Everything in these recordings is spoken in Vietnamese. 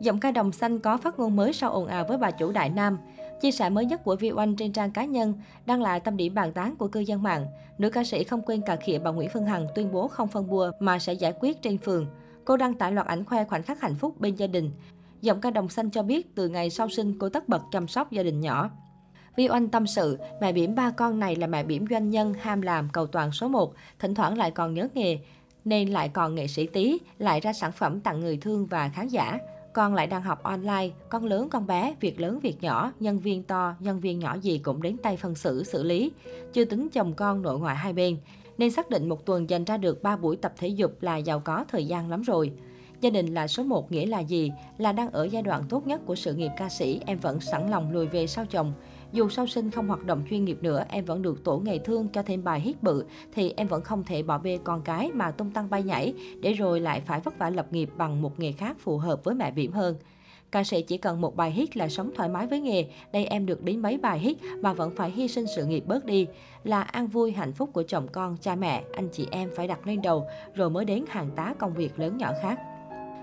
Giọng ca đồng xanh có phát ngôn mới sau ồn ào với bà chủ Đại Nam. Chia sẻ mới nhất của Vi Oanh trên trang cá nhân đăng lại tâm điểm bàn tán của cư dân mạng. Nữ ca sĩ không quên cà khịa bà Nguyễn Phương Hằng tuyên bố không phân bua mà sẽ giải quyết trên phường. Cô đăng tải loạt ảnh khoe khoảnh khắc hạnh phúc bên gia đình. Giọng ca đồng xanh cho biết từ ngày sau sinh cô tất bật chăm sóc gia đình nhỏ. Vi Oanh tâm sự, mẹ bỉm ba con này là mẹ bỉm doanh nhân, ham làm, cầu toàn số 1, thỉnh thoảng lại còn nhớ nghề, nên lại còn nghệ sĩ tí, lại ra sản phẩm tặng người thương và khán giả. Con lại đang học online, con lớn con bé, việc lớn việc nhỏ, nhân viên to, nhân viên nhỏ gì cũng đến tay phân xử, xử lý. Chưa tính chồng con nội ngoại hai bên. Nên xác định một tuần dành ra được 3 buổi tập thể dục là giàu có thời gian lắm rồi. Gia đình là số 1 nghĩa là gì? Là đang ở giai đoạn tốt nhất của sự nghiệp ca sĩ, em vẫn sẵn lòng lùi về sau chồng. Dù sau sinh không hoạt động chuyên nghiệp nữa, em vẫn được tổ nghề thương cho thêm bài hít bự, thì em vẫn không thể bỏ bê con cái mà tung tăng bay nhảy, để rồi lại phải vất vả lập nghiệp bằng một nghề khác phù hợp với mẹ Viễm hơn. Ca sĩ chỉ cần một bài hit là sống thoải mái với nghề, đây em được đến mấy bài hit mà vẫn phải hy sinh sự nghiệp bớt đi. Là an vui hạnh phúc của chồng con, cha mẹ, anh chị em phải đặt lên đầu, rồi mới đến hàng tá công việc lớn nhỏ khác.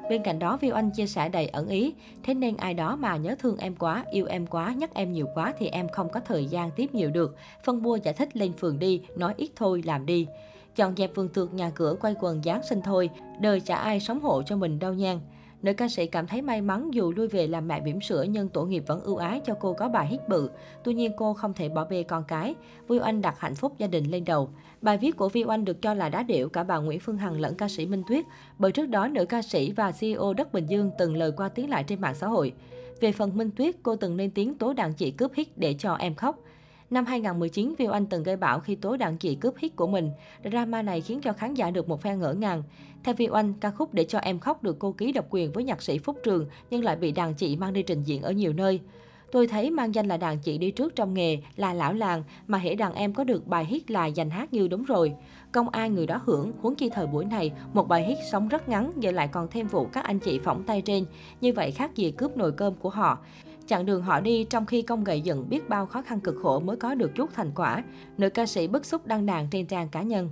Bên cạnh đó, Viu Anh chia sẻ đầy ẩn ý, thế nên ai đó mà nhớ thương em quá, yêu em quá, nhắc em nhiều quá thì em không có thời gian tiếp nhiều được. Phân bua giải thích lên phường đi, nói ít thôi làm đi. Chọn dẹp vườn tược nhà cửa quay quần Giáng sinh thôi, đời chả ai sống hộ cho mình đâu nhang Nữ ca sĩ cảm thấy may mắn dù lui về làm mẹ bỉm sữa nhưng tổ nghiệp vẫn ưu ái cho cô có bài hít bự. Tuy nhiên cô không thể bỏ bê con cái. Vi Oanh đặt hạnh phúc gia đình lên đầu. Bài viết của Vi Oanh được cho là đá điệu cả bà Nguyễn Phương Hằng lẫn ca sĩ Minh Tuyết. Bởi trước đó nữ ca sĩ và CEO Đất Bình Dương từng lời qua tiếng lại trên mạng xã hội. Về phần Minh Tuyết, cô từng lên tiếng tố đàn chị cướp hít để cho em khóc. Năm 2019, Viu Anh từng gây bão khi tố đàn chị cướp hit của mình. Drama này khiến cho khán giả được một phen ngỡ ngàng. Theo Viu Anh, ca khúc Để cho em khóc được cô ký độc quyền với nhạc sĩ Phúc Trường nhưng lại bị đàn chị mang đi trình diễn ở nhiều nơi. Tôi thấy mang danh là đàn chị đi trước trong nghề, là lão làng, mà hễ đàn em có được bài hit là dành hát như đúng rồi. Công ai người đó hưởng, huống chi thời buổi này, một bài hit sống rất ngắn giờ lại còn thêm vụ các anh chị phỏng tay trên. Như vậy khác gì cướp nồi cơm của họ. Chặng đường họ đi trong khi công gầy dựng biết bao khó khăn cực khổ mới có được chút thành quả. Nữ ca sĩ bức xúc đăng đàn trên trang cá nhân.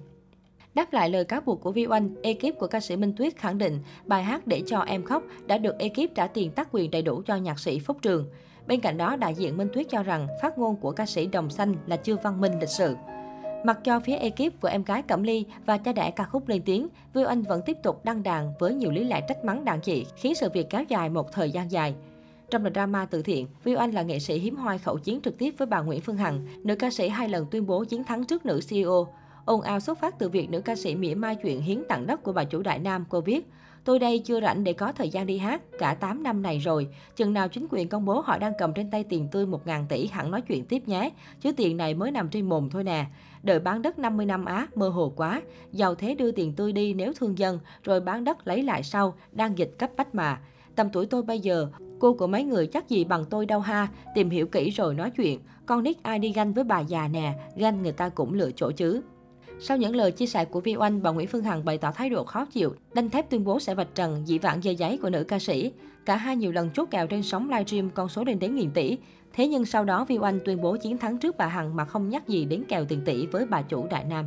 Đáp lại lời cáo buộc của Vi Oanh, ekip của ca sĩ Minh Tuyết khẳng định bài hát Để cho em khóc đã được ekip trả tiền tác quyền đầy đủ cho nhạc sĩ Phúc Trường. Bên cạnh đó, đại diện Minh Tuyết cho rằng phát ngôn của ca sĩ Đồng Xanh là chưa văn minh lịch sự. Mặc cho phía ekip của em gái Cẩm Ly và cha đẻ ca khúc lên tiếng, vưu anh vẫn tiếp tục đăng đàn với nhiều lý lẽ trách mắng đàn chị, khiến sự việc kéo dài một thời gian dài. Trong đợt drama từ thiện, Viu Anh là nghệ sĩ hiếm hoi khẩu chiến trực tiếp với bà Nguyễn Phương Hằng. Nữ ca sĩ hai lần tuyên bố chiến thắng trước nữ CEO. Ồn ào xuất phát từ việc nữ ca sĩ mỉa mai chuyện hiến tặng đất của bà chủ Đại Nam, cô viết. Tôi đây chưa rảnh để có thời gian đi hát, cả 8 năm này rồi. Chừng nào chính quyền công bố họ đang cầm trên tay tiền tươi 1.000 tỷ hẳn nói chuyện tiếp nhé. Chứ tiền này mới nằm trên mồm thôi nè. Đợi bán đất 50 năm á, mơ hồ quá. Giàu thế đưa tiền tươi đi nếu thương dân, rồi bán đất lấy lại sau, đang dịch cấp bách mà. Tầm tuổi tôi bây giờ, cô của mấy người chắc gì bằng tôi đâu ha, tìm hiểu kỹ rồi nói chuyện. Con nít ai đi ganh với bà già nè, ganh người ta cũng lựa chỗ chứ. Sau những lời chia sẻ của Vi Oanh, bà Nguyễn Phương Hằng bày tỏ thái độ khó chịu, đanh thép tuyên bố sẽ vạch trần dị vãng dây giấy của nữ ca sĩ. Cả hai nhiều lần chốt kèo trên sóng livestream con số lên đến nghìn tỷ. Thế nhưng sau đó Vi Oanh tuyên bố chiến thắng trước bà Hằng mà không nhắc gì đến kèo tiền tỷ với bà chủ Đại Nam.